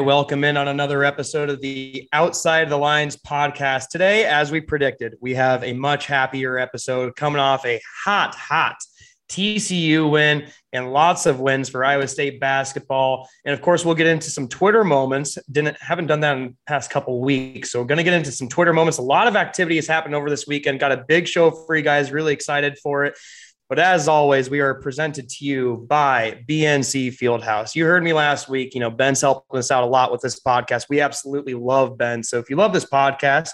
welcome in on another episode of the Outside the Lines podcast. Today, as we predicted, we have a much happier episode coming off a hot, hot TCU win and lots of wins for Iowa State basketball. And of course, we'll get into some Twitter moments. Didn't haven't done that in the past couple weeks. So we're going to get into some Twitter moments. A lot of activity has happened over this weekend. Got a big show for you guys. Really excited for it. But as always, we are presented to you by BNC Fieldhouse. You heard me last week. You know, Ben's helping us out a lot with this podcast. We absolutely love Ben. So if you love this podcast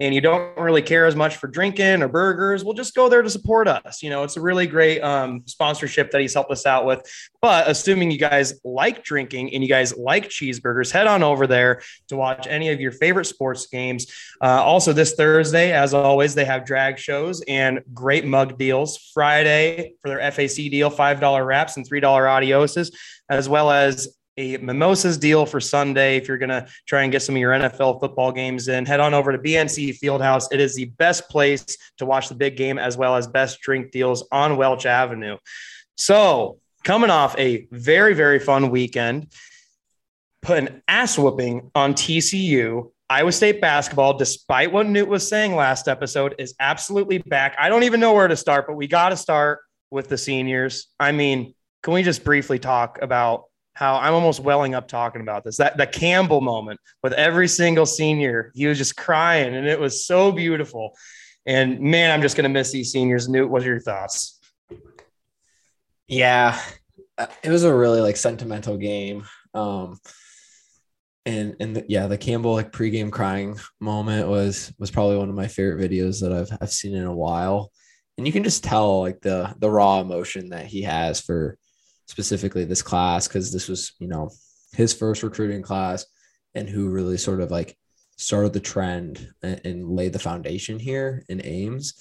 and you don't really care as much for drinking or burgers, we'll just go there to support us. You know, it's a really great um, sponsorship that he's helped us out with. But assuming you guys like drinking and you guys like cheeseburgers, head on over there to watch any of your favorite sports games. Uh, also, this Thursday, as always, they have drag shows and great mug deals. Friday, for their FAC deal, $5 wraps and $3 adioses, as well as a mimosas deal for Sunday. If you're going to try and get some of your NFL football games in, head on over to BNC Fieldhouse. It is the best place to watch the big game as well as best drink deals on Welch Avenue. So, coming off a very, very fun weekend, put an ass whooping on TCU. Iowa State basketball, despite what Newt was saying last episode, is absolutely back. I don't even know where to start, but we got to start with the seniors. I mean, can we just briefly talk about how I'm almost welling up talking about this? That the Campbell moment with every single senior, he was just crying, and it was so beautiful. And man, I'm just gonna miss these seniors. Newt, what are your thoughts? Yeah, uh, it was a really like sentimental game. Um, and and the, yeah, the Campbell like pregame crying moment was was probably one of my favorite videos that I've I've seen in a while. And you can just tell like the the raw emotion that he has for specifically this class because this was you know his first recruiting class and who really sort of like started the trend and, and laid the foundation here in Ames.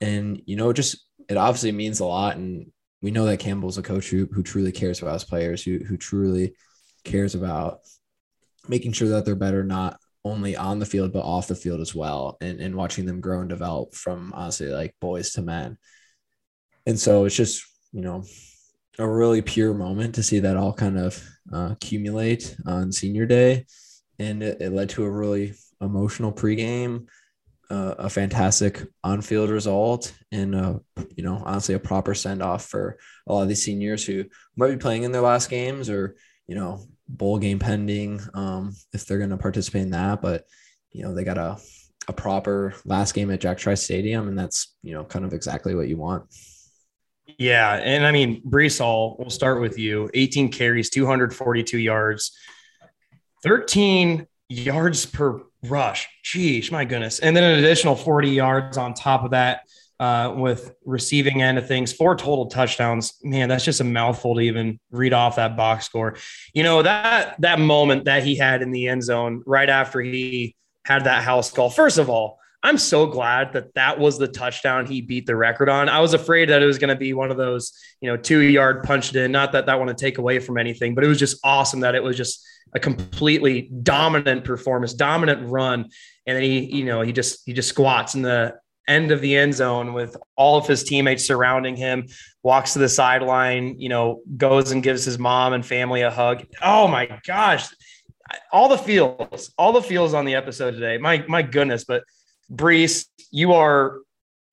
And you know, just it obviously means a lot. And we know that Campbell's a coach who who truly cares about his players, who who truly cares about making sure that they're better not only on the field but off the field as well and, and watching them grow and develop from honestly like boys to men. And so it's just you know a really pure moment to see that all kind of uh, accumulate on senior day. And it, it led to a really emotional pregame uh, a fantastic on-field result and uh, you know honestly a proper send-off for a lot of these seniors who might be playing in their last games or you know bowl game pending um, if they're going to participate in that. But you know they got a a proper last game at Jack Trice Stadium, and that's you know kind of exactly what you want. Yeah, and I mean Breece Hall. We'll start with you. 18 carries, 242 yards, 13 yards per rush. Geez, my goodness, and then an additional 40 yards on top of that uh, with receiving end of things, four total touchdowns. Man, that's just a mouthful to even read off that box score. You know that that moment that he had in the end zone right after he had that house call. First of all, I'm so glad that that was the touchdown he beat the record on. I was afraid that it was going to be one of those, you know, two yard punched in. Not that that want to take away from anything, but it was just awesome that it was just a completely dominant performance, dominant run, and then he, you know, he just he just squats in the end of the end zone with all of his teammates surrounding him, walks to the sideline, you know, goes and gives his mom and family a hug. Oh my gosh. All the feels, all the feels on the episode today. My my goodness, but Breece, you are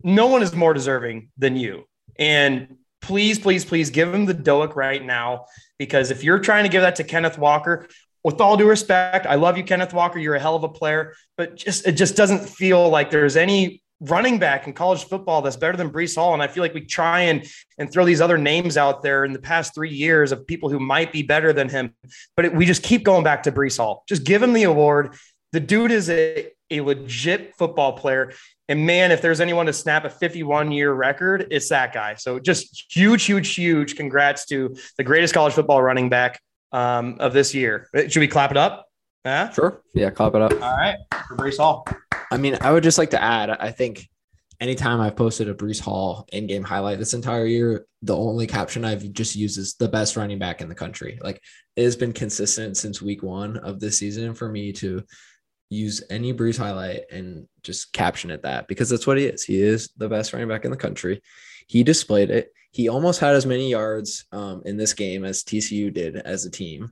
no one is more deserving than you. And please, please, please give him the Doak right now. Because if you're trying to give that to Kenneth Walker, with all due respect, I love you, Kenneth Walker. You're a hell of a player, but just it just doesn't feel like there's any running back in college football that's better than Breece Hall. And I feel like we try and and throw these other names out there in the past three years of people who might be better than him, but it, we just keep going back to Breece Hall. Just give him the award. The dude is a, a legit football player. And man, if there's anyone to snap a 51 year record, it's that guy. So just huge, huge, huge congrats to the greatest college football running back um, of this year. Should we clap it up? Yeah, sure. Yeah, clap it up. All right, for Breece Hall. I mean, I would just like to add, I think anytime I've posted a Breece Hall in game highlight this entire year, the only caption I've just used is the best running back in the country. Like it has been consistent since week one of this season for me to use any Breece highlight and just caption it that because that's what he is. He is the best running back in the country. He displayed it. He almost had as many yards um, in this game as TCU did as a team,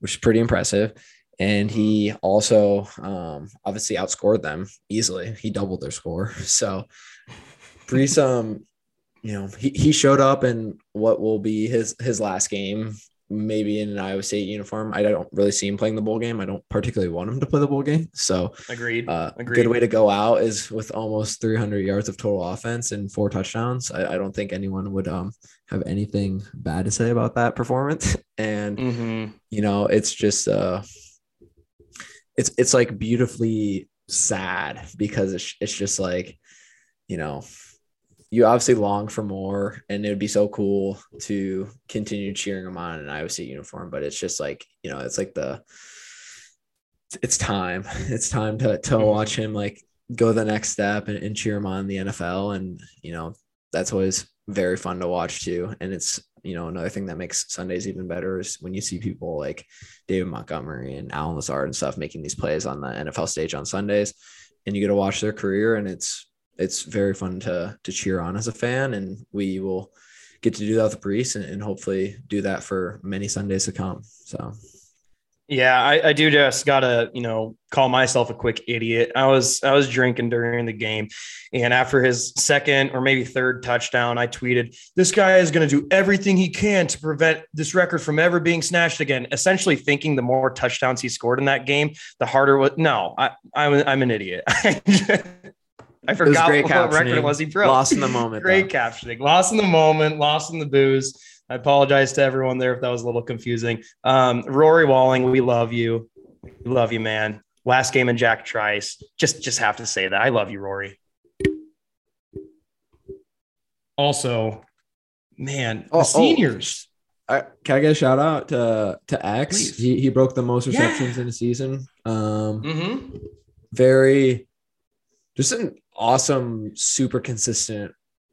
which is pretty impressive. And he also um, obviously outscored them easily. He doubled their score. So Breece, um, you know, he, he showed up in what will be his his last game maybe in an Iowa State uniform. I don't really see him playing the bowl game. I don't particularly want him to play the bowl game. So agreed. Uh, agreed. Good way to go out is with almost 300 yards of total offense and four touchdowns. I, I don't think anyone would um, have anything bad to say about that performance. And mm-hmm. you know, it's just uh, it's it's like beautifully sad because it's it's just like you know you obviously long for more and it would be so cool to continue cheering him on in an Iowa State uniform, but it's just like, you know, it's like the it's time. It's time to to mm-hmm. watch him like go the next step and, and cheer him on the NFL. And, you know, that's always very fun to watch too. And it's, you know, another thing that makes Sundays even better is when you see people like David Montgomery and Allen Lazard and stuff making these plays on the NFL stage on Sundays. And you get to watch their career and it's it's very fun to to cheer on as a fan, and we will get to do that with Breece and, and hopefully do that for many Sundays to come. So. Yeah, I, I, do just gotta, you know, call myself a quick idiot. I was I was drinking during the game, and after his second or maybe third touchdown, I tweeted, "This guy is going to do everything he can to prevent this record from ever being snatched again." Essentially, thinking the more touchdowns he scored in that game, the harder. Was, no, I I'm, I'm an idiot. I forgot what captioning. record it was he broke. Lost in the moment. great though. captioning. Lost in the moment. Lost in the booze. I apologize to everyone there if that was a little confusing. Um, Rory Walling, we love you. We love you, man. Last game in Jack Trice. Just, just have to say that I love you, Rory. Also, man, oh, the oh. seniors. Oh. I, can I get a shout out to to X? He he broke the most receptions yeah. in a season. Um, mm-hmm. very just an awesome, super consistent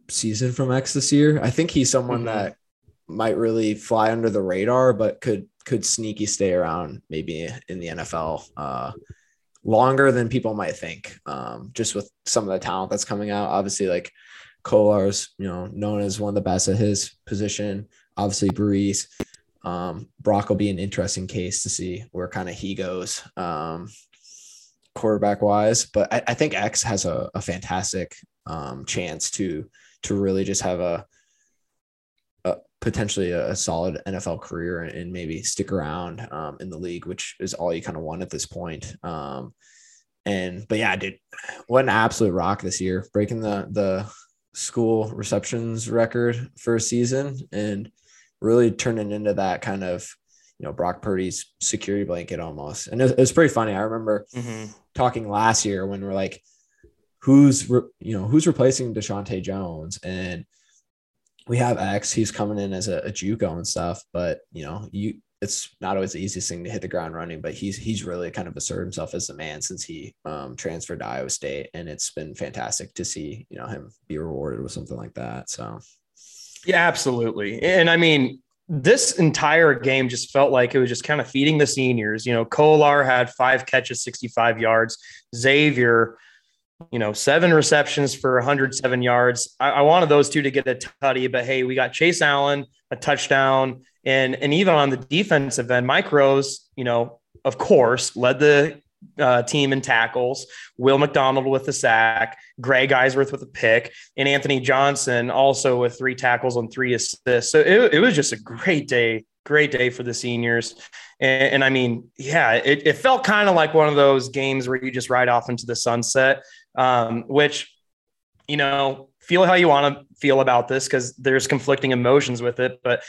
season from X this year. I think he's someone mm-hmm. that might really fly under the radar, but could could sneaky stay around maybe in the NFL uh, longer than people might think. Um, just with some of the talent that's coming out, obviously like Kolar's, you know, known as one of the best at his position. Obviously, Breece. Um, Brock will be an interesting case to see where kind of he goes. Um, quarterback wise, but I, I think X has a, a fantastic um, chance to to really just have a, a potentially a, solid NFL career and, maybe stick around um, in the league, which is all you kind of want at this point. Um, and but yeah, dude, what an absolute rock this year, breaking the the school receptions record for a season and really turning into that kind of you know Brock Purdy's security blanket almost. And it was, it was pretty funny. I remember mm-hmm. talking last year when we're like, who's re- you know who's replacing Deshaunte Jones, and we have X. He's coming in as a, a JUCO and stuff, but you know you. It's not always the easiest thing to hit the ground running, but he's he's really kind of asserted himself as the man since he um, transferred to Iowa State, and it's been fantastic to see you know him be rewarded with something like that. So, yeah, absolutely. And I mean, this entire game just felt like it was just kind of feeding the seniors. You know, Kolar had five catches, 65 yards. Xavier, you know, seven receptions for 107 yards. I, I wanted those two to get a tutty, but hey, we got Chase Allen, a touchdown, and and even on the defensive end, Mike Rose, you know, of course, led the uh, team in tackles, Will McDonald with the sack, Greg Eisworth with a pick, and Anthony Johnson also with three tackles and three assists. So it, it was just a great day, great day for the seniors. And, and I mean, yeah, it, it felt kind of like one of those games where you just ride off into the sunset, um, which, you know, feel how you want to feel about this because there's conflicting emotions with it. But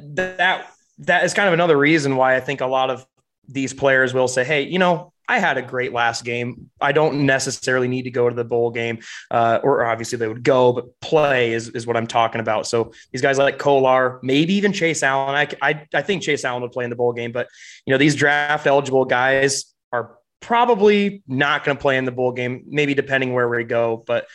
that that is kind of another reason why I think a lot of these players will say, hey, you know, I had a great last game. I don't necessarily need to go to the bowl game, uh, or obviously they would go, but play is, is what I'm talking about. So these guys like Kolar, maybe even Chase Allen. I, I, I think Chase Allen would play in the bowl game, but you know these draft eligible guys are probably not going to play in the bowl game. Maybe depending where we go, but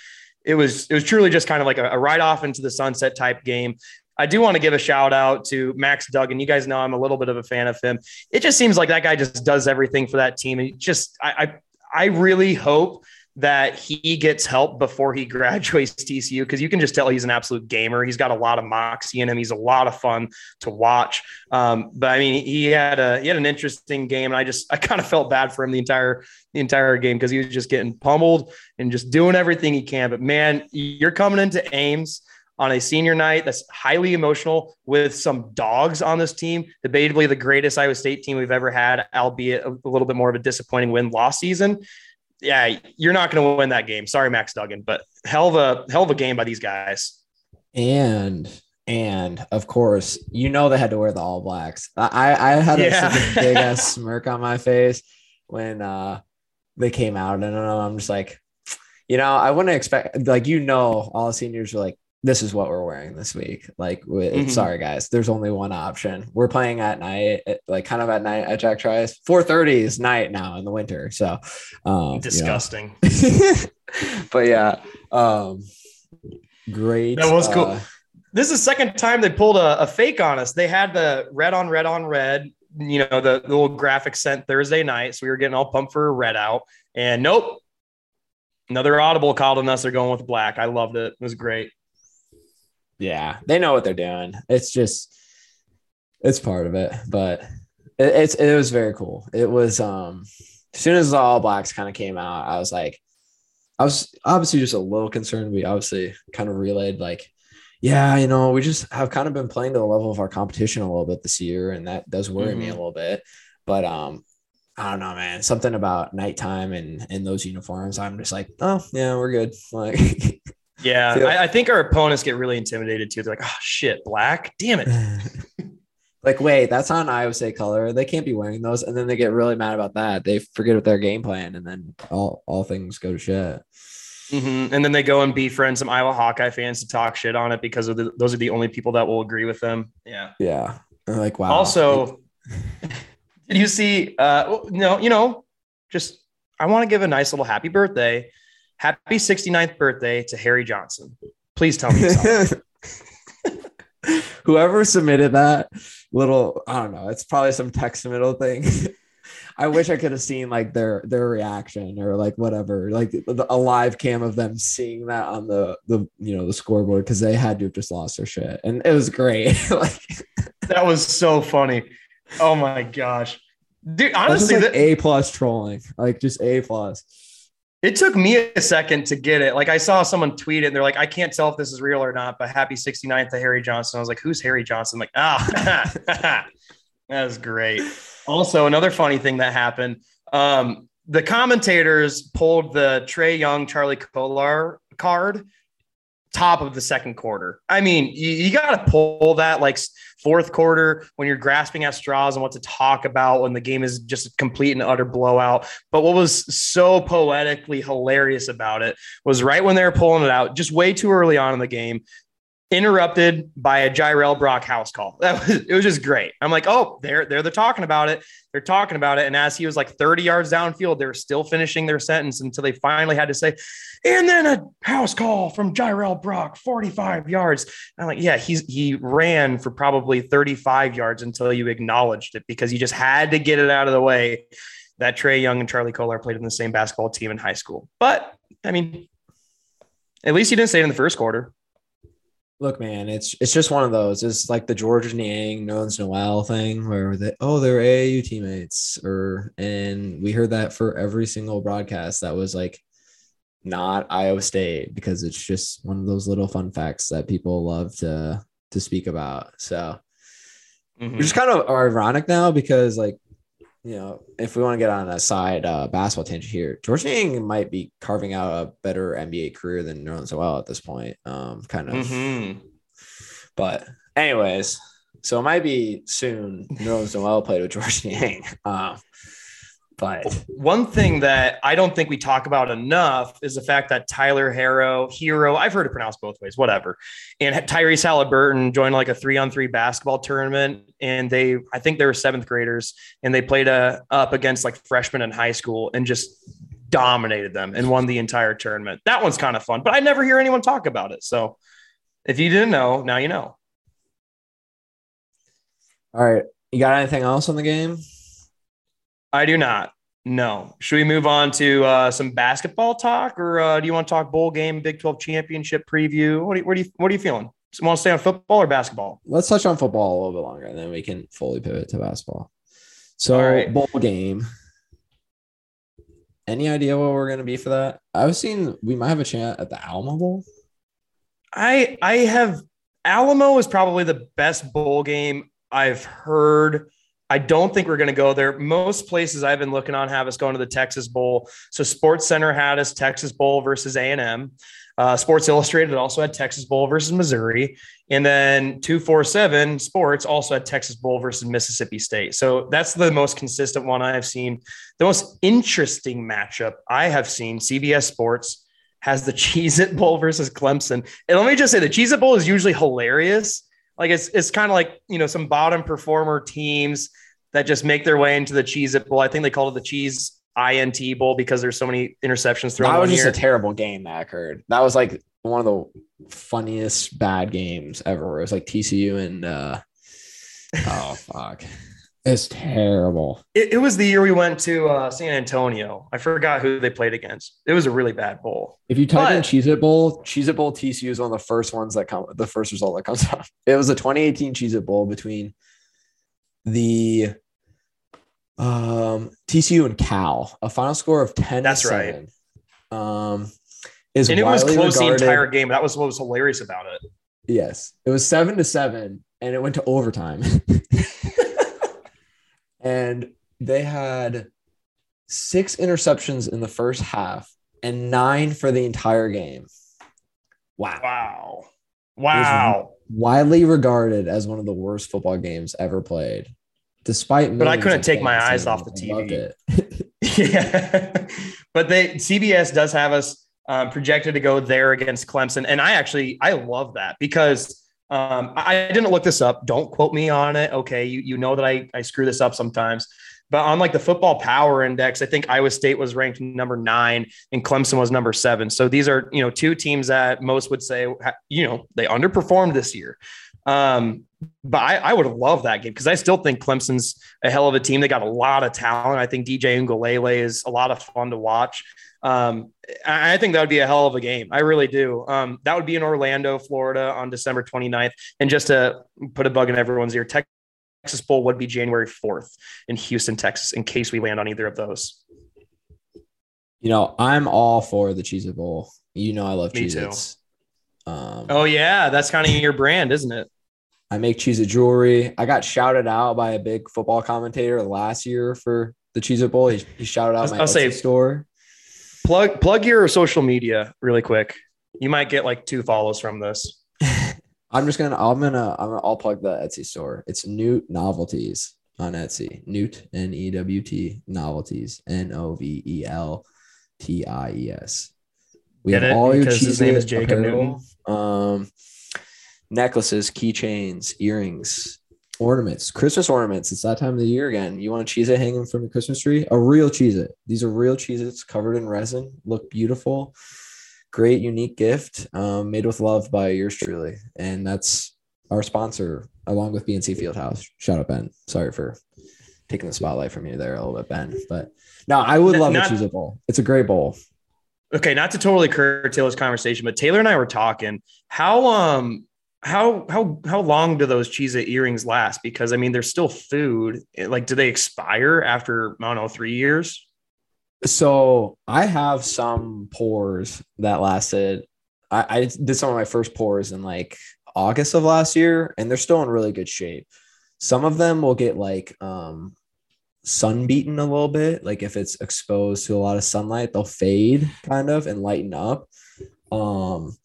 it was it was truly just kind of like a, a ride off into the sunset type game. I do want to give a shout out to Max Duggan. You guys know I'm a little bit of a fan of him. It just seems like that guy just does everything for that team. And just I, I I really hope that he gets help before he graduates TCU because you can just tell he's an absolute gamer. He's got a lot of moxie in him. He's a lot of fun to watch. Um, but I mean, he had a he had an interesting game, and I just I kind of felt bad for him the entire the entire game because he was just getting pummeled and just doing everything he can. But man, you're coming into Ames on a senior night that's highly emotional with some dogs on this team, debatably the greatest Iowa State team we've ever had, albeit a little bit more of a disappointing win loss season yeah, you're not going to win that game. Sorry, Max Duggan, but hell of a hell of a game by these guys. And and of course, you know they had to wear the all blacks. I I had yeah. a big ass smirk on my face when uh they came out, and I'm just like, you know, I wouldn't expect like you know all the seniors were like, this is what we're wearing this week. Like, mm-hmm. sorry guys, there's only one option. We're playing at night, like kind of at night at Jack Trice. 4:30 is night now in the winter. So, um, disgusting. You know. but yeah, um, great. That was cool. Uh, this is the second time they pulled a, a, fake on us. They had the red on red on red. You know the, the little graphic sent Thursday night, so we were getting all pumped for a red out, and nope, another audible called on us. They're going with black. I loved it. It was great. Yeah, they know what they're doing. It's just it's part of it, but it, it's it was very cool. It was um as soon as the All Blacks kind of came out, I was like, I was obviously just a little concerned. We obviously kind of relayed like, yeah, you know, we just have kind of been playing to the level of our competition a little bit this year, and that does worry mm-hmm. me a little bit. But um, I don't know, man. Something about nighttime and and those uniforms. I'm just like, oh yeah, we're good. Like Yeah, I, I, think our opponents get really intimidated too. They're like, "Oh shit, black! Damn it!" like, wait, that's not an Iowa State color. They can't be wearing those, and then they get really mad about that. They forget what their game plan, and then all all things go to shit. Mm-hmm. And then they go and befriend some Iowa Hawkeye fans to talk shit on it because of the, those are the only people that will agree with them. Yeah, yeah. They're like, wow. Also, did you see? Uh, no, you know, just I want to give a nice little happy birthday Happy 69th birthday to Harry Johnson. Please tell me. Whoever submitted that little, I don't know, it's probably some text middle thing. I wish I could have seen like their their reaction or like whatever, like a live cam of them seeing that on the the you know the scoreboard because they had to have just lost their shit, and it was great. like that was so funny. Oh my gosh, dude! Honestly, like a plus trolling, like just a plus. It took me a second to get it. Like I saw someone tweet it and they're like, I can't tell if this is real or not, but happy 69th to Harry Johnson. I was like, who's Harry Johnson? I'm like, ah, oh, that was great. Also, another funny thing that happened. Um, the commentators pulled the Trae Young, Charlie Kolar card top of the second quarter. I mean, you, you got to pull that like fourth quarter when you're grasping at straws and what to talk about when the game is just a complete and utter blowout. But what was so poetically hilarious about it was right when they were pulling it out, just way too early on in the game, interrupted by a Jirehl Brock house call. That was it was just great. I'm like, oh, they're they're they're talking about it. They're talking about it. And as he was like 30 yards downfield, they were still finishing their sentence until they finally had to say, and then a house call from Jirehl Brock, 45 yards. And I'm like, yeah, he's he ran for probably 35 yards until you acknowledged it because you just had to get it out of the way. That Trae Young and Charlie Kolar played in the same basketball team in high school. But I mean, at least he didn't say it in the first quarter. Look, man, it's it's just one of those. It's like the Georges Niang, Nerlens Noel thing where they oh they're AAU teammates, or and we heard that for every single broadcast that was like not Iowa State because it's just one of those little fun facts that people love to to speak about. So mm-hmm. which is kind of ironic now because like you know, if we want to get on a side uh, basketball tangent here, Georges Niang might be carving out a better NBA career than Nerlens Noel at this point. Um, kind of. Mm-hmm. But anyways, so it might be soon. Nerlens Noel played with Georges Niang. Um, but one thing that I don't think we talk about enough is the fact that Tyler Harrow, Hero, I've heard it pronounced both ways, whatever. And Tyrese Haliburton joined like a three on three basketball tournament. And they, I think they were seventh graders and they played a, uh, up against like freshmen in high school and just dominated them and won the entire tournament. That one's kind of fun, but I never hear anyone talk about it. So if you didn't know, now you know. All right. You got anything else on the game? I do not. No. Should we move on to uh, some basketball talk, or uh, do you want to talk bowl game, Big Twelve championship preview? What are you, what are you, what are you feeling? So want to stay on football or basketball? Let's touch on football a little bit longer, and then we can fully pivot to basketball. So right. bowl game. Any idea what we're gonna be for that? I was seeing we might have a chance at the Alamo Bowl. I I have Alamo is probably the best bowl game I've heard. I don't think we're going to go there. Most places I've been looking on have us going to the Texas Bowl. So Sports Center had us Texas Bowl versus A and M. Uh, Sports Illustrated also had Texas Bowl versus Missouri, and then two four seven Sports also had Texas Bowl versus Mississippi State. So that's the most consistent one I have seen. The most interesting matchup I have seen. CBS Sports has the Cheez It Bowl versus Clemson. And let me just say the Cheez It Bowl is usually hilarious. Like it's it's kind of like you know some bottom performer teams that just make their way into the Cheez It Bowl. I think they called it the Cheese INT Bowl because there's so many interceptions thrown. That was just year. a terrible game that occurred. That was like one of the funniest bad games ever. It was like TCU and uh oh fuck. It's terrible. It, it, was the year we went to uh, San Antonio. I forgot who they played against. It was a really bad bowl. If you type but, in Cheez It Bowl, Cheez It Bowl TCU is one of the first ones that come, the first result that comes up. It was a 2018 Cheez It Bowl between the um, TCU and Cal, a final score of 10 That's right. Um, is and it was close regarded, the entire game. That was what was hilarious about it. Yes. It was seven to seven and it went to overtime. and they had six interceptions in the first half and nine for the entire game. Wow. Wow. Wow. Widely regarded as one of the worst football games ever played despite but I couldn't take my eyes off the TV. yeah, but they CBS does have us um, projected to go there against Clemson, and I actually I love that because um, I, I didn't look this up. Don't quote me on it. Okay, you you know that I I screw this up sometimes. But on like the football power index, I think Iowa State was ranked number nine and Clemson was number seven. So these are, you know, two teams that most would say, you know, they underperformed this year. Um, but I, I, would love that game because I still think Clemson's a hell of a team. They got a lot of talent. I think DJ Uiagalelei is a lot of fun to watch. Um, I think that would be a hell of a game. I really do. Um, that would be in Orlando, Florida on December 29th. And just to put a bug in everyone's ear, Texas Bowl would be January 4th in Houston, Texas, in case we land on either of those. You know, I'm all for the Cheez It Bowl. You know, I love Cheez Its. Um, oh, yeah. That's kind of your brand, isn't it? I make Cheez It jewelry. I got shouted out by a big football commentator last year for the Cheez It Bowl. He, he shouted out my I'll say, store. Plug plug your social media really quick. You might get like two follows from this. I'm just gonna I'm gonna I'm gonna I'll plug the Etsy store. It's Newt Novelties on Etsy. Newt N E W T Novelties N O V E L T I E S. We get have it? all your cheese. His name is Jacob apparel. Newton. Um, necklaces, keychains, earrings, ornaments, Christmas ornaments. It's that time of the year again. You want a Cheez It hanging from your Christmas tree? A real Cheez It. These are real Cheez Its covered in resin, look beautiful. Great, unique gift um, made with love by yours truly. And that's our sponsor, along with BNC Fieldhouse. Shout out, Ben. Sorry for taking the spotlight from you there a little bit, Ben. But no, I would love Not, a Cheez It bowl. It's a great bowl. Okay, not to totally curtail this conversation, but Taylor and I were talking. How um how how how long do those Cheez It earrings last? Because I mean, they're still food. Like, do they expire after don't know three years? So I have some pours that lasted. I, I did some of my first pours in like August of last year, and they're still in really good shape. Some of them will get like um sun beaten a little bit. Like if it's exposed to a lot of sunlight, they'll fade kind of and lighten up. Um,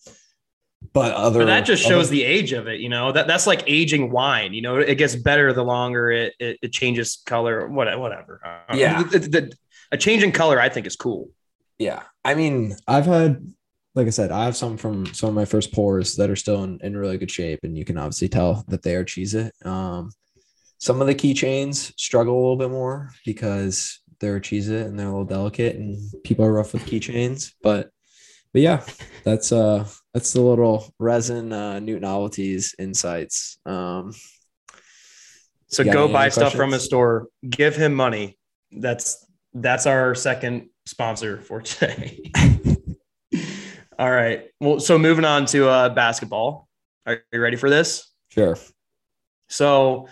but other but that just shows other, the age of it you know? That that's like aging wine you know? It gets better the longer it it, it changes color whatever. Whatever yeah. The, the, a change in color i think is cool. Yeah. I mean i've had like i said i have some from some of my first pours that are still in, in really good shape and you can obviously tell that they are cheese it um some of the keychains struggle a little bit more because they're cheese it and they're a little delicate and people are rough with keychains but but yeah, that's uh that's the little resin uh Newt novelties insights. Um so go buy stuff from a store, give him money. That's That's our second sponsor for today. All right. Well, so moving on to uh, basketball. Are you ready for this? Sure. So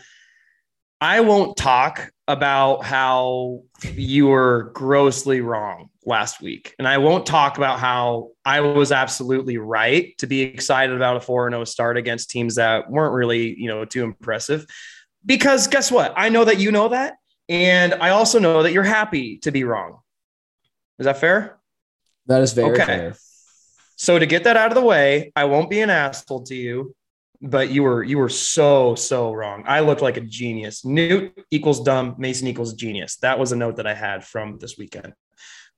I won't talk about how you were grossly wrong last week. And I won't talk about how I was absolutely right to be excited about a 4 0 start against teams that weren't really, you know, too impressive. Because guess what? I know that you know that. And I also know that you're happy to be wrong. Is that fair? That is very okay. fair. So to get that out of the way, I won't be an asshole to you, but you were you were so so wrong. I looked like a genius. Newt equals dumb, Mason equals genius. That was a note that I had from this weekend.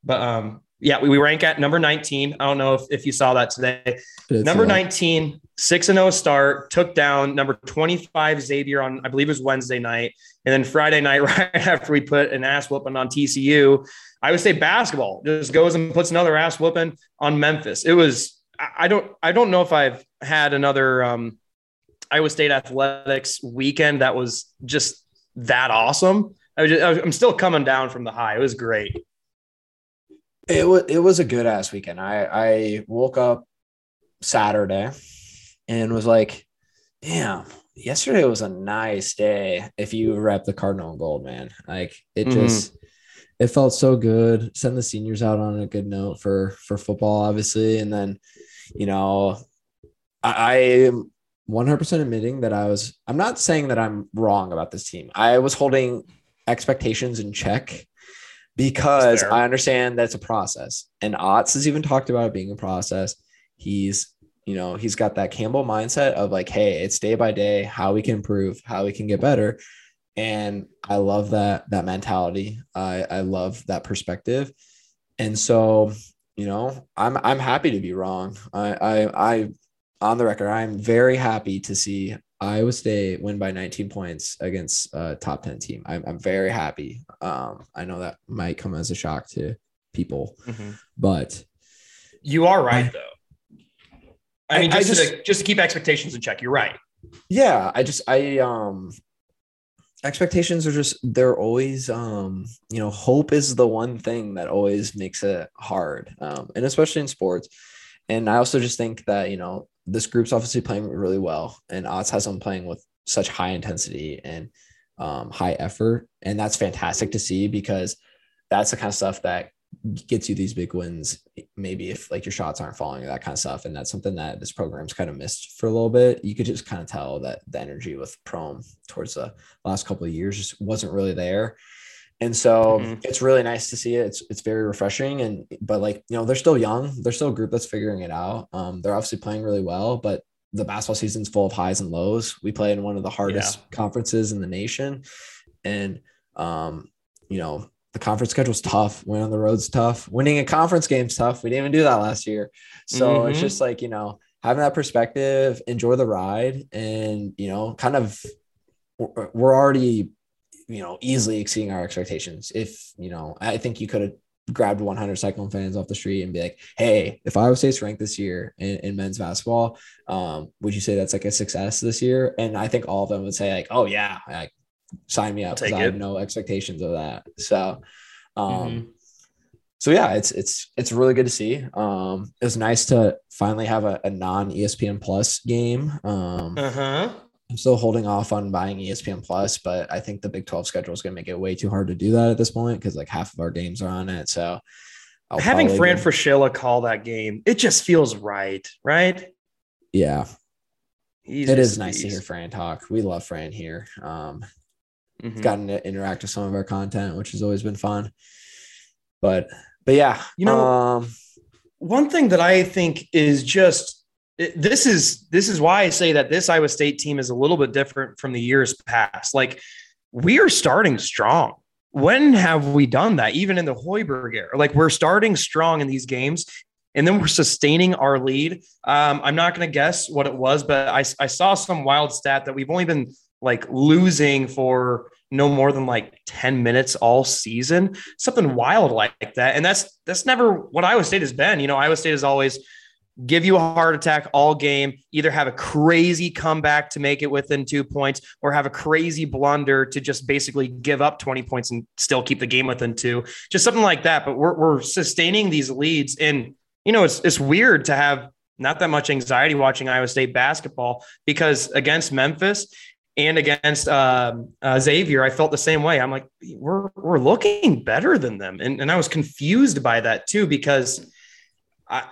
But um, yeah, we, we rank at number 19. I don't know if, if you saw that today. It's number 19, 6 and 0 start, took down number 25 Xavier on, I believe it was Wednesday night. And then Friday night, right after we put an ass whooping on TCU, I would say basketball just goes and puts another ass whooping on Memphis. It was, I don't, I don't know if I've had another um, Iowa State athletics weekend that was just that awesome. I was just, I'm still coming down from the high. It was great. It was it was a good ass weekend. I I woke up Saturday and was like, damn, yesterday was a nice day. If you rep the Cardinal and gold, man, like it mm-hmm. just it felt so good. Send the seniors out on a good note for for football, obviously, and then you know I, I am 100% admitting that I was. I'm not saying that I'm wrong about this team. I was holding expectations in check because I understand that's a process. And Otz has even talked about it being a process. He's, you know, he's got that Campbell mindset of like, hey, it's day by day, how we can improve, how we can get better. And I love that that mentality. I I love that perspective. And so, you know, I'm I'm happy to be wrong. I I I on the record, I'm very happy to see Iowa State win by 19 points against a top 10 team. I'm, I'm very happy. Um, I know that might come as a shock to people, mm-hmm. but you are right, I, though. I mean, just, I just, to, just to keep expectations in check, you're right. Yeah. I just, I, um, expectations are just, they're always, um, you know, hope is the one thing that always makes it hard. Um, and especially in sports. And I also just think that, you know, this group's obviously playing really well, and Oz has them playing with such high intensity and um, high effort, and that's fantastic to see because that's the kind of stuff that gets you these big wins. Maybe if like your shots aren't falling, or that kind of stuff, and that's something that this program's kind of missed for a little bit. You could just kind of tell that the energy with Prohm towards the last couple of years just wasn't really there. And so mm-hmm. it's really nice to see it. It's it's very refreshing. And but like, you know, they're still young. They're still a group that's figuring it out. Um, they're obviously playing really well, but the basketball season's full of highs and lows. We play in one of the hardest yeah. conferences in the nation. And um, you know, the conference schedule's tough. Winning on the road's tough. Winning a conference game's tough. We didn't even do that last year. So mm-hmm. it's just like, you know, having that perspective, enjoy the ride, and you know, kind of we're already you know, easily exceeding our expectations. If, you know, I think you could have grabbed 100 Cyclone fans off the street and be like, hey, if Iowa State's ranked this year in, in men's basketball, um, would you say that's like a success this year? And I think all of them would say, like, oh, yeah, like, sign me up because I have no expectations of that. So, um, mm-hmm. so yeah, it's it's it's really good to see. Um, it was nice to finally have a, a non ESPN Plus game. Um, uh-huh. I'm still holding off on buying ESPN Plus, but I think the Big 12 schedule is going to make it way too hard to do that at this point because like half of our games are on it. So I'll having Fran get... Fraschilla call that game, it just feels right, right? Yeah. He's it is nice to hear Fran talk. We love Fran here. Um, mm-hmm. gotten to interact with some of our content, which has always been fun. But but yeah, you know, um, one thing that I think is just this is this is why I say that this Iowa State team is a little bit different from the years past. Like we are starting strong. When have we done that? Even in the Hoiberg era, like we're starting strong in these games, and then we're sustaining our lead. Um, I'm not going to guess what it was, but I, I saw some wild stat that we've only been like losing for no more than like 10 minutes all season, something wild like that. And that's that's never what Iowa State has been. You know, Iowa State is always give you a heart attack all game, either have a crazy comeback to make it within two points or have a crazy blunder to just basically give up 20 points and still keep the game within two, just something like that. But we're, we're sustaining these leads. And, you know, it's, it's weird to have not that much anxiety watching Iowa State basketball because against Memphis, and against uh, uh, Xavier, I felt the same way. I'm like, we're we're looking better than them, and and I was confused by that too because I,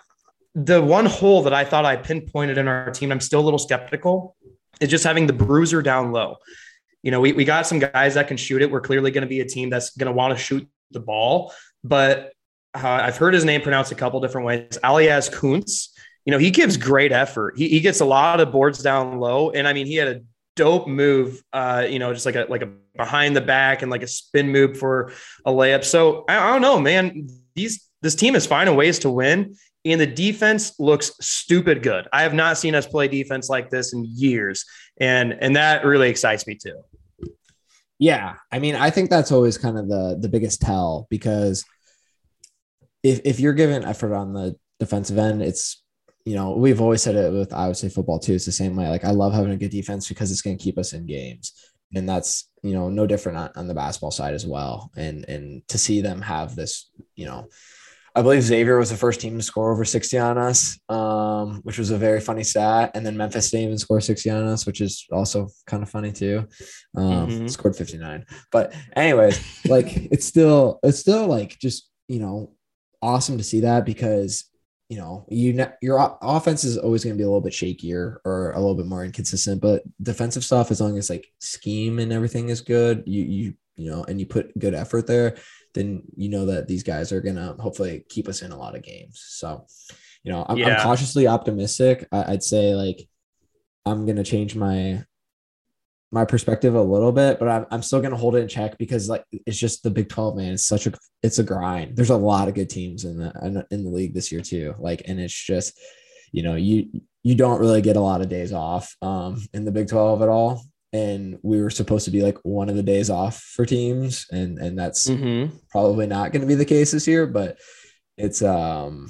the one hole that I thought I pinpointed in our team, I'm still a little skeptical, is just having the bruiser down low. You know, we, we got some guys that can shoot it. We're clearly going to be a team that's going to want to shoot the ball, but uh, I've heard his name pronounced a couple different ways. Aljaž Kunc, you know, he gives great effort. He, he gets a lot of boards down low. And I mean, he had a dope move, uh, you know, just like a, like a behind the back and like a spin move for a layup. So I, I don't know, man, these, this team is finding ways to win and the defense looks stupid good. I have not seen us play defense like this in years, and and that really excites me too. Yeah, I mean, I think that's always kind of the the biggest tell because if if you're given effort on the defensive end, it's you know we've always said it with Iowa State football too. It's the same way. Like I love having a good defense because it's going to keep us in games, and that's you know no different on, on the basketball side as well. And and to see them have this, you know I believe Xavier was the first team to score over 60 on us, um, which was a very funny stat. And then Memphis didn't even score 60 on us, which is also kind of funny too. Um, mm-hmm. Scored 59. But anyways, like it's still it's still like just you know awesome to see that because you know you your offense is always going to be a little bit shakier or a little bit more inconsistent, but defensive stuff as long as like scheme and everything is good, you you you know, and you put good effort there then you know that these guys are gonna hopefully keep us in a lot of games. So, you know, I'm, yeah. I'm cautiously optimistic. I, I'd say like I'm gonna change my my perspective a little bit, but I'm, I'm still gonna hold it in check because like it's just the Big 12, man. It's such a it's a grind. There's a lot of good teams in the in the league this year too. Like, and it's just you know you you don't really get a lot of days off um in the Big 12 at all and we were supposed to be like one of the days off for teams and and that's mm-hmm. probably not going to be the case this year but it's um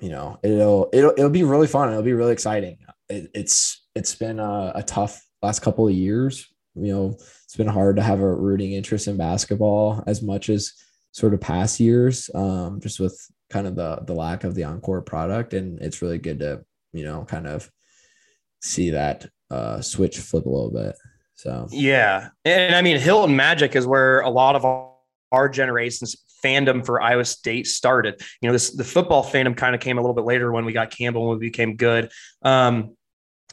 you know it'll it'll it'll be really fun. It'll be really exciting. It, it's it's been a, a, tough last couple of years. You know it's been hard to have a rooting interest in basketball as much as sort of past years um just with kind of the the lack of the encore product and it's really good to you know kind of see that uh, switch flip a little bit. So yeah, and I mean Hilton Magic is where a lot of our generation's fandom for Iowa State started. You know, this the football fandom kind of came a little bit later when we got Campbell when we became good. Um,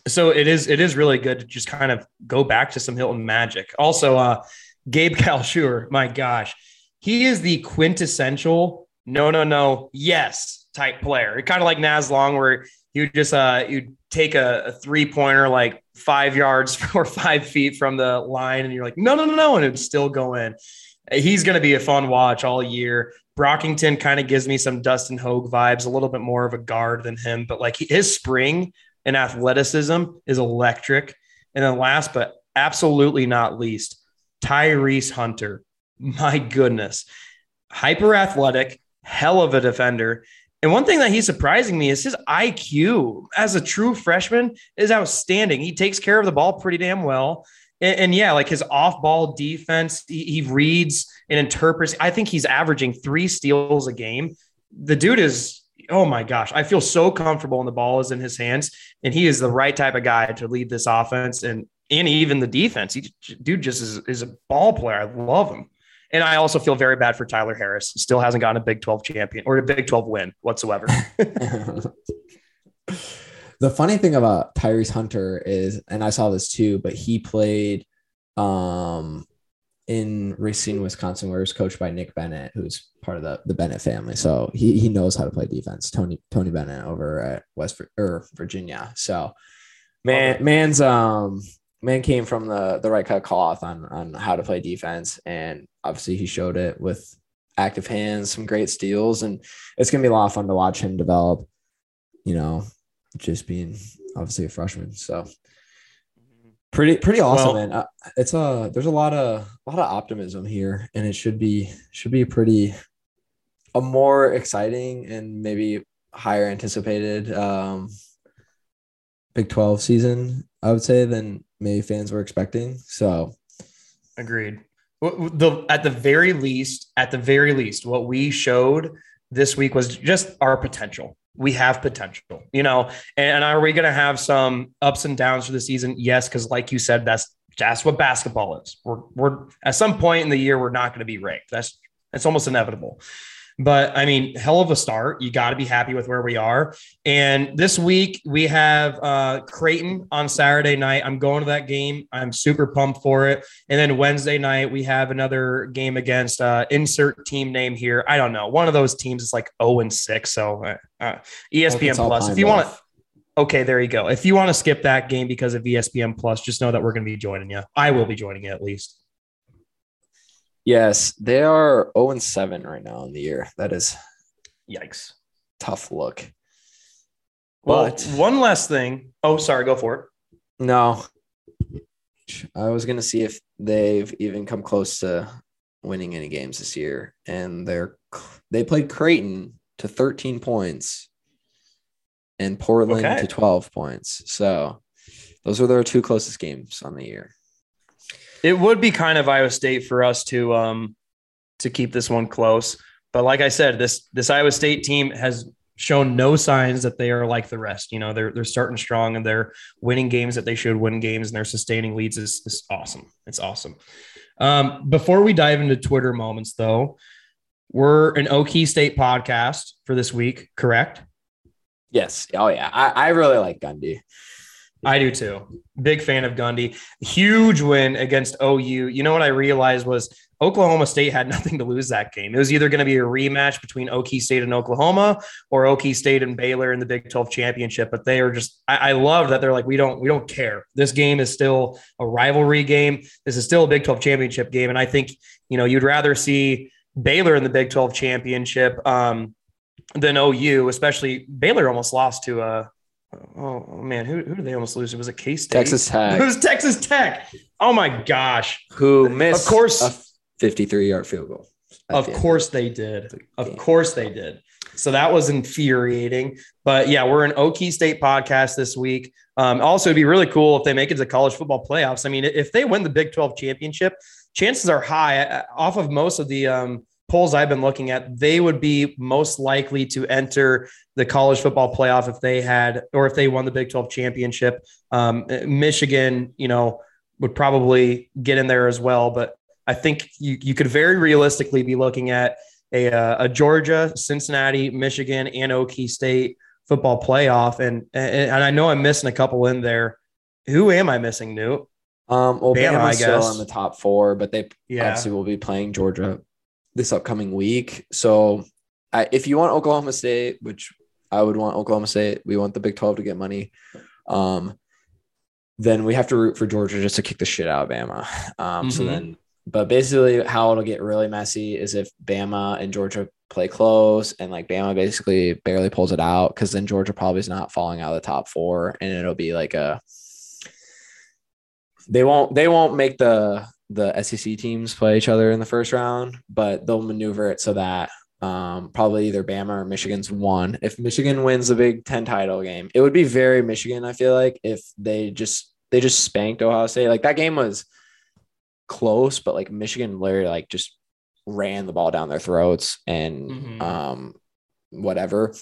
so it is it is really good to just kind of go back to some Hilton Magic. Also, uh, Gabe Kalscheur, my gosh, he is the quintessential no no no yes type player. Kind of like Naz Long, where you just uh you'd take a, a three pointer like five yards or five feet from the line, and you're like, no, no, no, no, and it'd still go in. He's going to be a fun watch all year. Brockington kind of gives me some Dustin Hogue vibes, a little bit more of a guard than him, but like his spring and athleticism is electric. And then last but absolutely not least, Tyrese Hunter. My goodness. Hyper athletic, hell of a defender. And one thing that he's surprising me is his IQ as a true freshman is outstanding. He takes care of the ball pretty damn well. And, and yeah, like his off ball defense, he, he reads and interprets. I think he's averaging three steals a game. The dude is, oh my gosh, I feel so comfortable when the ball is in his hands. And he is the right type of guy to lead this offense and, and even the defense. He, dude just is, is a ball player. I love him. And I also feel very bad for Tyler Harris. Still hasn't gotten a Big 12 champion or a Big 12 win whatsoever. the funny thing about Tyrese Hunter is, and I saw this too, but he played um, in Racine, Wisconsin, where he was coached by Nick Bennett, who's part of the, the Bennett family. So he, he knows how to play defense. Tony Tony Bennett over at West or Virginia. So man, man's um man came from the the right cut cloth on on how to play defense, and obviously he showed it with active hands, some great steals, and it's gonna be a lot of fun to watch him develop. You know, just being obviously a freshman, so pretty pretty awesome, well, man. Uh, it's a there's a lot of a lot of optimism here, and it should be should be pretty a more exciting and maybe higher anticipated um, Big 12 season, I would say, than maybe fans were expecting. So, agreed. The at the very least, at the very least, what we showed this week was just our potential. We have potential, you know. And are we going to have some ups and downs for the season? Yes, because like you said, that's that's what basketball is. We're we're at some point in the year we're not going to be ranked. That's that's almost inevitable. But I mean, hell of a start. You got to be happy with where we are. And this week we have uh, Creighton on Saturday night. I'm going to that game. I'm super pumped for it. And then Wednesday night we have another game against uh, insert team name here. I don't know. One of those teams is like 0 and 6. So uh, uh ESPN Plus. If you want to. Okay, there you go. If you want to skip that game because of ESPN Plus, just know that we're going to be joining you. I will be joining you at least. Yes, they are 0 and 7 right now in the year. That is yikes. Tough look. Well, but, one last thing. Oh, sorry, go for it. No. I was going to see if they've even come close to winning any games this year and they're they played Creighton to 13 points and Portland okay. to 12 points. So, those are their two closest games on the year. It would be kind of Iowa State for us to um to keep this one close. But like I said, this this Iowa State team has shown no signs that they are like the rest. You know, they're they're starting strong and they're winning games that they should win games and they're sustaining leads is, is awesome. It's awesome. Um, before we dive into Twitter moments, though, we're an Okie State podcast for this week, correct? Yes. Oh yeah. I, I really like Gundy. I do too. Big fan of Gundy. Huge win against OU. You know what I realized was Oklahoma State had nothing to lose that game. It was either going to be a rematch between Okie State and Oklahoma or Okie State and Baylor in the Big 12 championship. But they are just I, I love that they're like, we don't we don't care. This game is still a rivalry game. This is still a Big 12 championship game. And I think, you know, you'd rather see Baylor in the Big 12 championship um, than OU, especially Baylor almost lost to a uh, Oh, oh, man, who, who did they almost lose? It was a K State. Texas Tech. It was Texas Tech. Oh my gosh. Who missed of course a 53 yard field goal. Of course they did. Of course they did. So that was infuriating. But yeah, we're an Okie State podcast this week. Um, also, it'd be really cool if they make it to college football playoffs. I mean, if they win the Big 12 championship, chances are high uh, off of most of the um, polls I've been looking at, they would be most likely to enter the college football playoff if they had, or if they won the Big 12 championship. Um, Michigan, you know, would probably get in there as well. But I think you, you could very realistically be looking at a, uh, a Georgia, Cincinnati, Michigan, and Okie State football playoff. And, and, and I know I'm missing a couple in there. Who am I missing, Newt? Um, well, Bama, Bama's still in the top four, but they yeah. obviously will be playing Georgia this upcoming week. So I, if you want Oklahoma State, which I would want Oklahoma State, we want the Big 12 to get money. Um, then we have to root for Georgia just to kick the shit out of Bama. Um, mm-hmm. So then, but basically, how it'll get really messy is if Bama and Georgia play close and like Bama basically barely pulls it out because then Georgia probably is not falling out of the top four and it'll be like a they won't they won't make the the SEC teams play each other in the first round, but they'll maneuver it so that um, probably either Bama or Michigan's won. If Michigan wins the Big Ten title game, it would be very Michigan. I feel like if they just they just spanked Ohio State, like that game was close, but like Michigan literally like just ran the ball down their throats and mm-hmm. um whatever.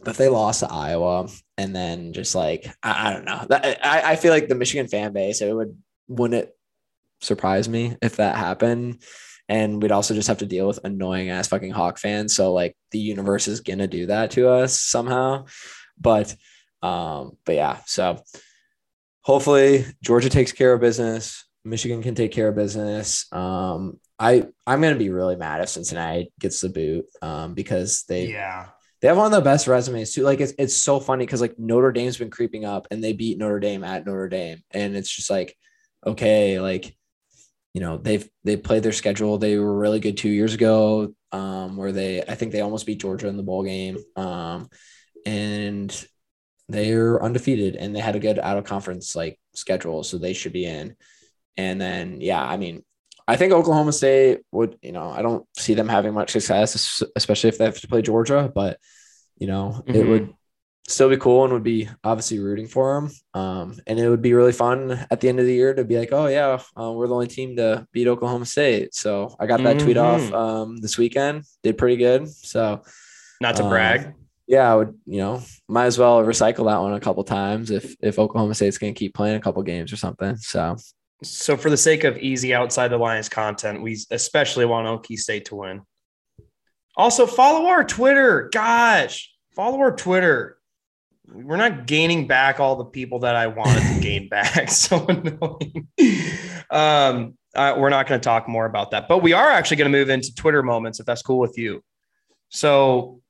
But they lost to Iowa, and then just like I, I don't know, that, I I feel like the Michigan fan base it would wouldn't it surprise me if that happened. And we'd also just have to deal with annoying ass fucking Hawk fans. So like the universe is gonna do that to us somehow. But um, but yeah, so hopefully Georgia takes care of business. Michigan can take care of business. Um, I I'm gonna be really mad if Cincinnati gets the boot um, because they yeah they have one of the best resumes too. Like it's it's so funny because like Notre Dame's been creeping up and they beat Notre Dame at Notre Dame and it's just like okay like you know they've they played their schedule. They were really good two years ago, um, where they I think they almost beat Georgia in the bowl game, um, and they're undefeated and they had a good out of conference like schedule, so they should be in. And then yeah, I mean, I think Oklahoma State would you know I don't see them having much success, especially if they have to play Georgia, but you know, Mhm. it would still be cool and would be obviously rooting for him. Um, and it would be really fun at the end of the year to be like, oh yeah, uh, we're the only team to beat Oklahoma State. So I got that tweet off Mhm. um, this weekend. Did pretty good. So Not to Uh, brag. yeah, I would you know might as well recycle that one a couple times if if Oklahoma State's gonna keep playing a couple games or something. So So, for the sake of easy outside the lines content, we especially want Okie State to win. Also, follow our Twitter. Gosh, follow our Twitter. We're not gaining back all the people that I wanted to gain back. So annoying. Um, uh, we're not going to talk more about that, but we are actually going to move into Twitter moments if that's cool with you. So,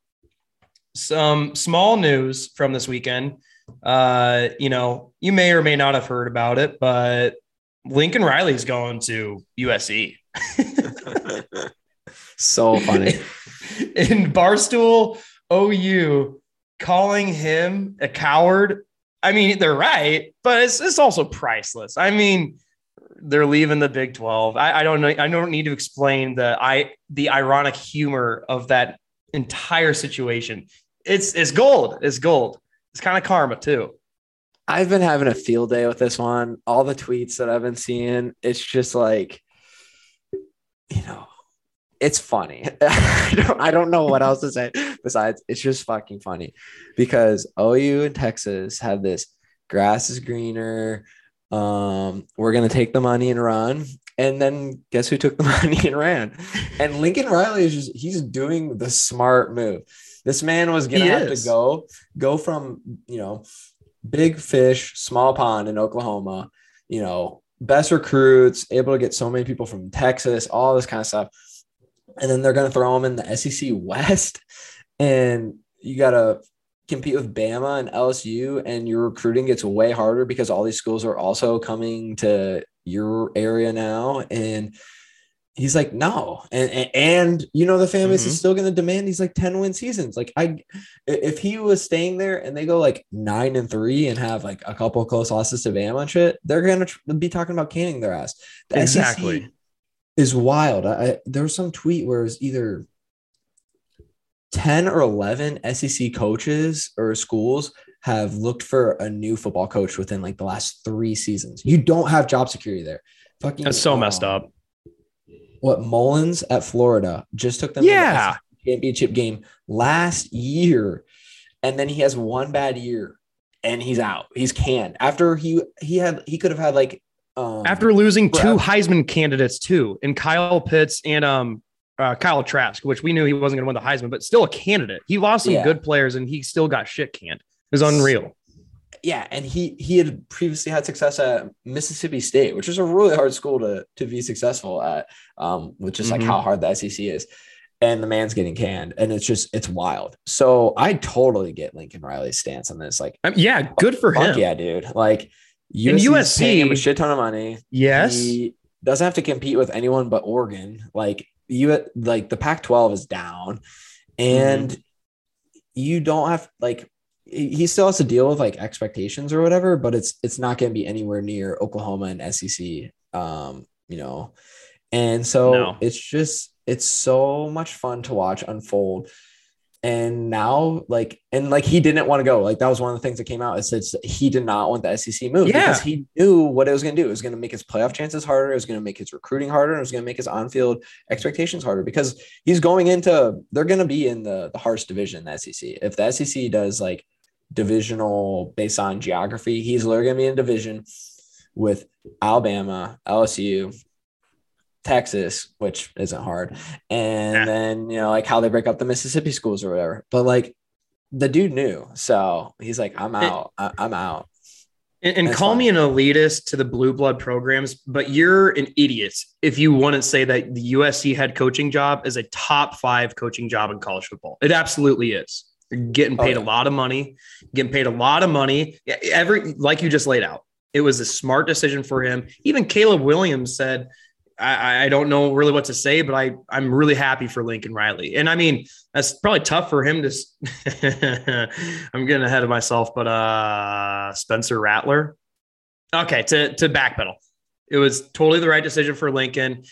some small news from this weekend. Uh, you know, you may or may not have heard about it, but Lincoln Riley's going to USC. so funny. In Barstool OU calling him a coward. I mean, they're right, but it's, it's also priceless. I mean, they're leaving the Big 12. I, I don't know. I don't need to explain the I the ironic humor of that entire situation. It's it's gold. It's gold. It's kind of karma too. I've been having a field day with this one. All the tweets that I've been seeing, it's just like, you know, it's funny. I don't, I don't know what else to say besides it's just fucking funny because OU and Texas have this grass is greener. Um, we're gonna take the money and run. And then guess who took the money and ran? And Lincoln Riley is just he's doing the smart move. This man was gonna He have is. to go go from you know big fish, small pond in Oklahoma, you know, best recruits, able to get so many people from Texas, all this kind of stuff. And then they're going to throw them in the SEC West. And you got to compete with Bama and LSU, and your recruiting gets way harder because all these schools are also coming to your area now. And he's like, no. And, and, and you know, the fan base Mhm. is still going to demand these like 10 win seasons. Like, I, if he was staying there and they go like nine and three and have like a couple of close losses to Bama and shit, they're gonna tr- be talking about canning their ass. The Exactly. SEC is wild. I, there was some tweet where it was either ten or eleven SEC coaches or schools have looked for a new football coach within like the last three seasons. You don't have job security there. Fucking That's so messed um, up. What Mullen's at Florida just took them to the Yeah. Championship game last year, and then he has one bad year and he's out. He's canned after he he had he could have had like um After losing two Brad- Heisman candidates too, and Kyle Pitts and um uh, Kyle Trask, which we knew he wasn't going to win the Heisman, but still a candidate. He lost some Yeah. good players, and he still got shit canned. It was unreal. yeah, and he he had previously had success at Mississippi State, which is a really hard school to to be successful at, um, with just like Mhm. how hard the SEC is. And the man's getting canned, and it's just it's wild. So I totally get Lincoln Riley's stance on this. Like, I mean, yeah, good for fuck him. yeah, dude. Like, And USC USC paying him a shit ton of money. Yes. He doesn't have to compete with anyone but Oregon. Like you like the Pac-12 is down and you don't have like he he still has to deal with like expectations or whatever, but it's it's not going to be anywhere near Oklahoma and SEC um, you know. And so No. it's just it's so much fun to watch unfold. And now, like, and like he didn't want to go. Like that was one of the things that came out. It said he did not want the SEC move Yeah. because he knew what it was going to do. It was going to make his playoff chances harder. It was going to make his recruiting harder. It was going to make his on-field expectations harder because he's going into. They're going to be in the the harsh division. in The SEC. If the SEC does like divisional based on geography, he's literally going to be in division with Alabama, LSU, Texas, which isn't hard, and Yeah. then you know like how they break up the Mississippi schools or whatever. But like the dude knew, so he's like, I'm out, I- I'm out. And, and call fine. me an elitist to the blue blood programs, but you're an idiot if you wouldn't say that the USC head coaching job is a top five coaching job in college football. It absolutely is. You're getting Oh, paid yeah. a lot of money, getting paid a lot of money. Every like you just laid out, it was a smart decision for him. Even Caleb Williams said, I, I don't know really what to say, but I, I'm really happy for Lincoln Riley. And I mean, that's probably tough for him to. I'm getting ahead of myself, but uh, Spencer Rattler. Okay, to to backpedal, it was totally the right decision for Lincoln.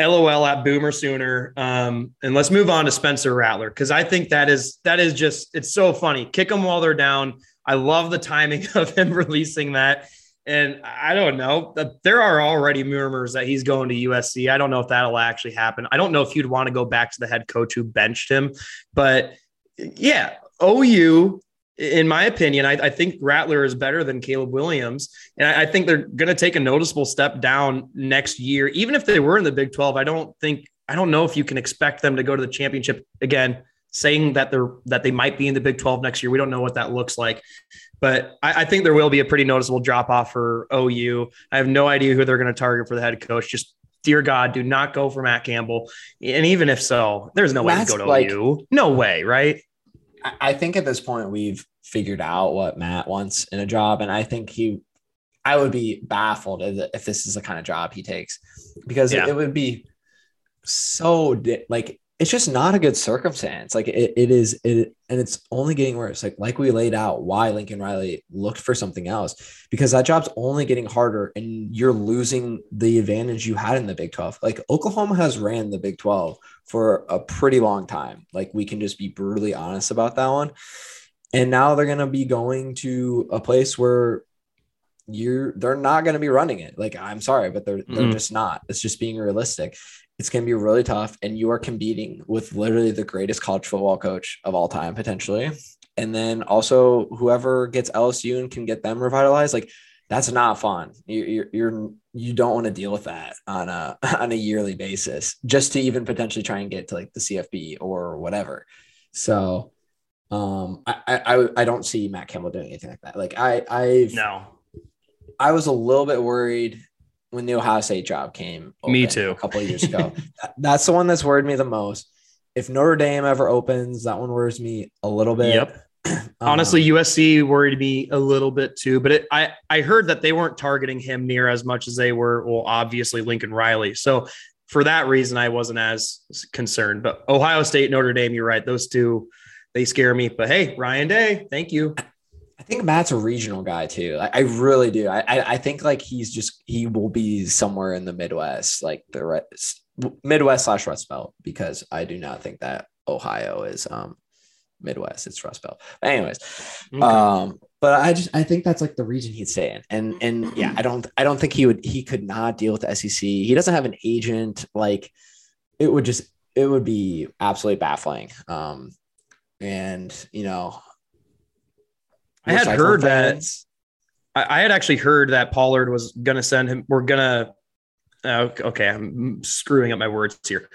LOL at Boomer Sooner. Um, and let's move on to Spencer Rattler because I think that is that is just it's so funny. Kick them while they're down. I love the timing of him releasing that. And I don't know. There are already rumors that he's going to USC. I don't know if that'll actually happen. I don't know if you'd want to go back to the head coach who benched him, but yeah, OU in my opinion, I, I, think Rattler is better than Caleb Williams. And I, I think they're going to take a noticeable step down next year. Even if they were in the Big 12, I don't think, I don't know if you can expect them to go to the championship again, saying that they're, that they might be in the Big 12 next year. We don't know what that looks like. But I, I think there will be a pretty noticeable drop off for OU. I have no idea who they're going to target for the head coach. Just dear God, do not go for Matt Campbell. And even if so, there's no way to go to like, OU. No way, right? I think at this point we've figured out what Matt wants in a job, and I think he, I would be baffled if this is the kind of job he takes, because yeah. it, would be so like it's just not a good circumstance. Like it, it is it, and it's only getting worse. Like like we laid out why Lincoln Riley looked for something else because that job's only getting harder, and you're losing the advantage you had in the Big Twelve. Like Oklahoma has ran the Big Twelve for a pretty long time. Like we can just be brutally honest about that one. And now they're going to be going to a place where you're they're not going to be running it. Like I'm sorry, but they're they're mm-hmm. just not. It's just being realistic. It's going to be really tough and you are competing with literally the greatest college football coach of all time potentially. And then also whoever gets LSU and can get them revitalized like that's not fun. You, you're, you're you don't want to deal with that on a on a yearly basis just to even potentially try and get to like the CFB or whatever. So um I I I don't see Matt Campbell doing anything like that. Like I I no I was a little bit worried when the Ohio State job came. Me too. A couple of years ago. that's the one that's worried me the most. If Notre Dame ever opens, that one worries me a little bit. Yep. Honestly, um, USC worried me a little bit too, but it, I I heard that they weren't targeting him near as much as they were. Well, obviously Lincoln Riley. So for that reason, I wasn't as concerned. But Ohio State, Notre Dame, you're right; those two they scare me. But hey, Ryan Day, thank you. I think Matt's a regional guy too. I, I really do. I, I think like he's just he will be somewhere in the Midwest, like the rest, Midwest slash Rust Belt, because I do not think that Ohio is um Midwest. It's Rust Belt. But anyways, okay. um, but I just I think that's like the region he'd stay in, and and yeah, I don't I don't think he would he could not deal with the SEC. He doesn't have an agent. Like it would just it would be absolutely baffling. Um, and you know, I had heard fans, that I, I, had actually heard that Pollard was gonna send him. We're gonna. Uh, okay, I'm screwing up my words here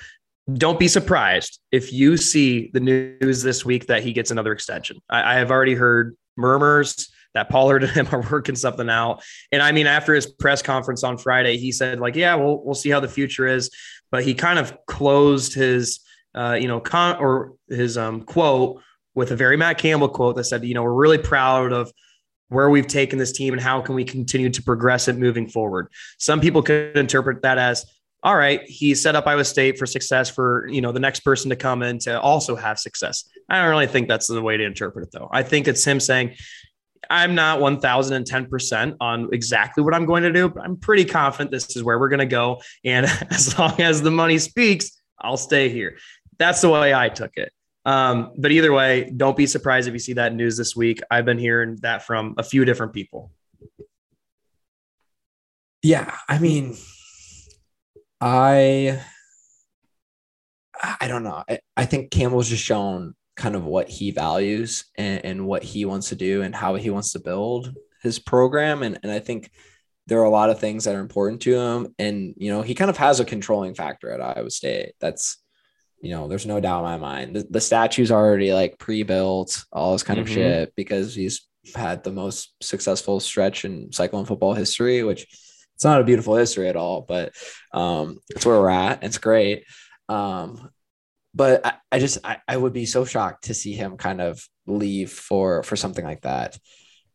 don't be surprised if you see the news this week that he gets another extension. I, I have already heard murmurs that Pollard and him are working something out. And I mean, after his press conference on Friday, he said, like, yeah, we'll we'll see how the future is. But he kind of closed his uh, you know, con or his um quote with a very Matt Campbell quote that said, you know, we're really proud of where we've taken this team and how can we continue to progress it moving forward. Some people could interpret that as all right, he set up Iowa State for success for, you know, the next person to come in to also have success. I don't really think that's the way to interpret it though. I think it's him saying, I'm not 1010% on exactly what I'm going to do, but I'm pretty confident this is where we're going to go. And as long as the money speaks, I'll stay here. That's the way I took it. Um, but either way, don't be surprised if you see that news this week. I've been hearing that from a few different people. Yeah. I mean, I I don't know. I, I think Campbell's just shown kind of what he values and, and what he wants to do and how he wants to build his program. And, and I think there are a lot of things that are important to him. And, you know, he kind of has a controlling factor at Iowa State. That's, you know, there's no doubt in my mind. The, the statue's already like pre-built, all this kind mm-hmm. of shit, because he's had the most successful stretch in Cyclone football history, which it's not a beautiful history at all, but um, it's where we're at. It's great. Um, but I, I just I, I, would be so shocked to see him kind of leave for for something like that.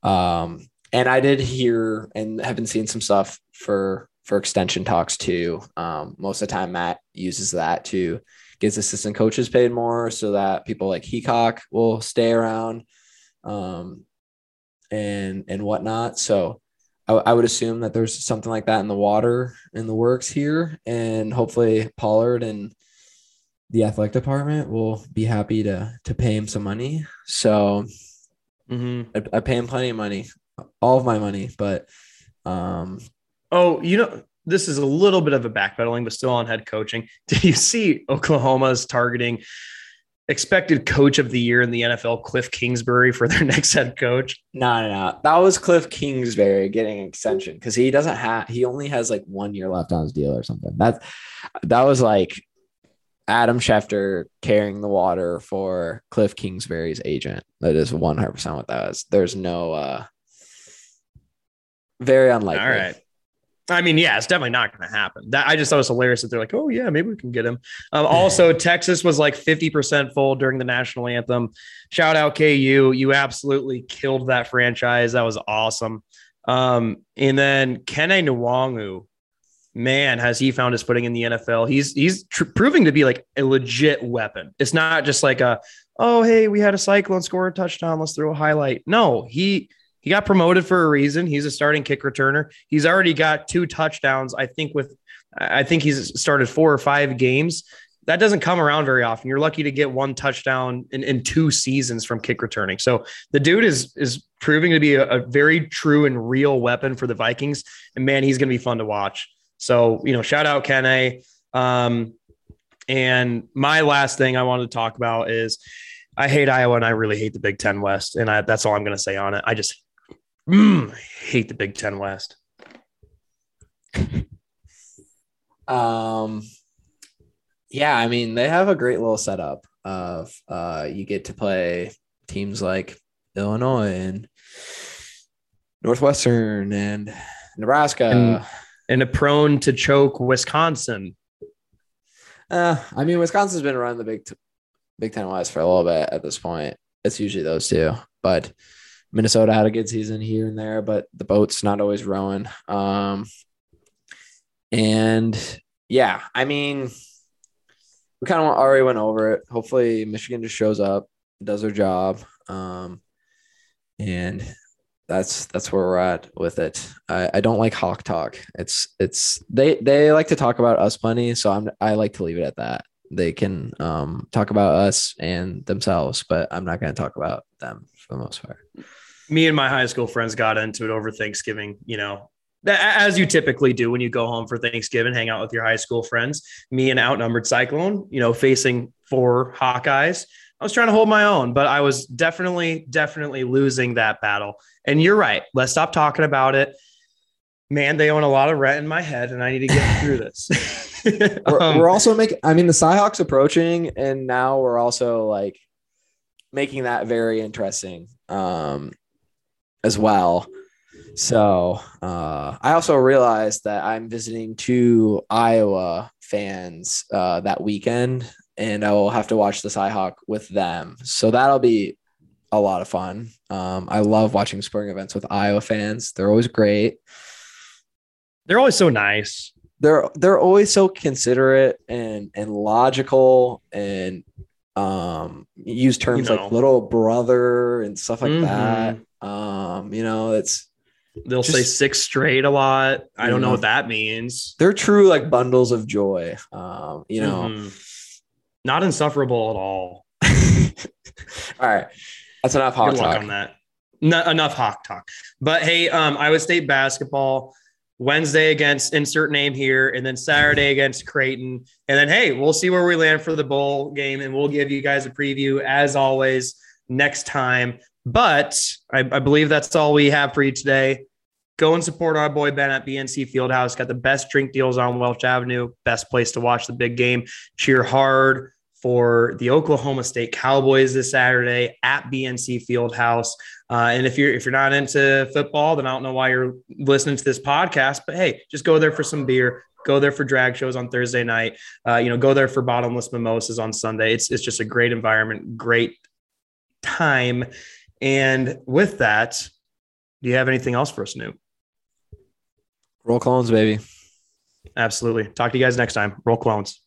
Um, and I did hear and have been seeing some stuff for for extension talks too. Um, most of the time, Matt uses that to get assistant coaches paid more so that people like Heacock will stay around um, and and whatnot. So I, I would assume that there's something like that in the water in the works here, and hopefully Pollard and the athletic department will be happy to to pay him some money. So Mhm. I, I pay him plenty of money, all of my money, but um, Oh, you know, this is a little bit of a backpedaling, but still on head coaching. Did you see Oklahoma's targeting expected coach of the year in the NFL, Cliff Kingsbury, for their next head coach? no, no, no, that was Cliff Kingsbury getting an extension because he doesn't have he only has like one year left on his deal or something. That that was like Adam Schefter carrying the water for Cliff Kingsbury's agent. That is one hundred percent what that was. There's no uh very unlikely. All right. I mean, yeah, it's definitely not going to happen. That I just thought it was hilarious that they're like, oh yeah, maybe we can get him. Um, also, Texas was like fifty percent full during the national anthem. Shout out KU, you absolutely killed that franchise. That was awesome. Um, and then Kene Nwangwu, man, has he found his footing in the NFL? He's he's tr- proving to be like a legit weapon. It's not just like a oh hey, we had a cyclone score a touchdown, let's throw a highlight. No, he he got promoted for a reason. He's a starting kick returner. He's already got two touchdowns. I think with I think he's started four or five games. That doesn't come around very often. You're lucky to get one touchdown in, in two seasons from kick returning. So the dude is is proving to be a, a very true and real weapon for the Vikings. And man, he's going to be fun to watch. So you know, shout out Kene. Um, and my last thing I wanted to talk about is I hate Iowa and I really hate the Big Ten West. And I, that's all I'm going to say on it. I just mm, hate the Big Ten West. Um, yeah, I mean they have a great little setup of uh, you get to play teams like Illinois and Northwestern and Nebraska. And- And a prone to choke Wisconsin. Uh, I mean, Wisconsin's been around the Big T- Big Ten West for a little bit at this point. It's usually those two, but Minnesota had a good season here and there, but the boat's not always rowing. Um, and yeah, I mean, we kind of already went over it. Hopefully, Michigan just shows up, does their job, um, and that's that's where we're at with it. I, I don't like hawk talk. It's it's they they like to talk about us plenty, so I'm I like to leave it at that. They can um, talk about us and themselves, but I'm not going to talk about them for the most part. Me and my high school friends got into it over Thanksgiving, you know, as you typically do when you go home for Thanksgiving, hang out with your high school friends. Me and outnumbered Cyclone, you know, facing four Hawkeyes. I was trying to hold my own, but I was definitely, definitely losing that battle. And you're right. Let's stop talking about it. Man, they own a lot of rent in my head, and I need to get through this. We're, Um, we're also making. I mean, the Cyhawks approaching, and now we're also like making that very interesting um, as well. So uh, I also realized that I'm visiting two Iowa fans uh, that weekend, and I will have to watch the Cyhawk with them. So that'll be a lot of fun. Um, I love watching sporting events with Iowa fans. They're always great they're always so nice. they're they're always so considerate and and logical and um use terms You know. like little brother and stuff like Mhm. that um you know it's They'll say six straight a lot. I don't know Yeah. what that means. they're true like bundles of joy um you know Mhm. not insufferable at all. all right that's enough hot Good talk on that. No, enough hawk talk. But hey, um, Iowa State basketball Wednesday against insert name here, and then Saturday against Creighton, and then hey, we'll see where we land for the bowl game, and we'll give you guys a preview as always next time. But I, I believe that's all we have for you today. Go and support our boy Ben at BNC Fieldhouse. Got the best drink deals on Welch Avenue. Best place to watch the big game. Cheer hard for the Oklahoma State Cowboys this Saturday at BNC Fieldhouse. Uh, and if you're if you're not into football, then I don't know why you're listening to this podcast. But hey, just go there for some beer. Go there for drag shows on Thursday night. Uh, you know, go there for bottomless mimosas on Sunday. It's it's just a great environment, great time. And with that, do you have anything else for us, Snoop? roll clones baby Absolutely. Talk to you guys next time. Roll clones.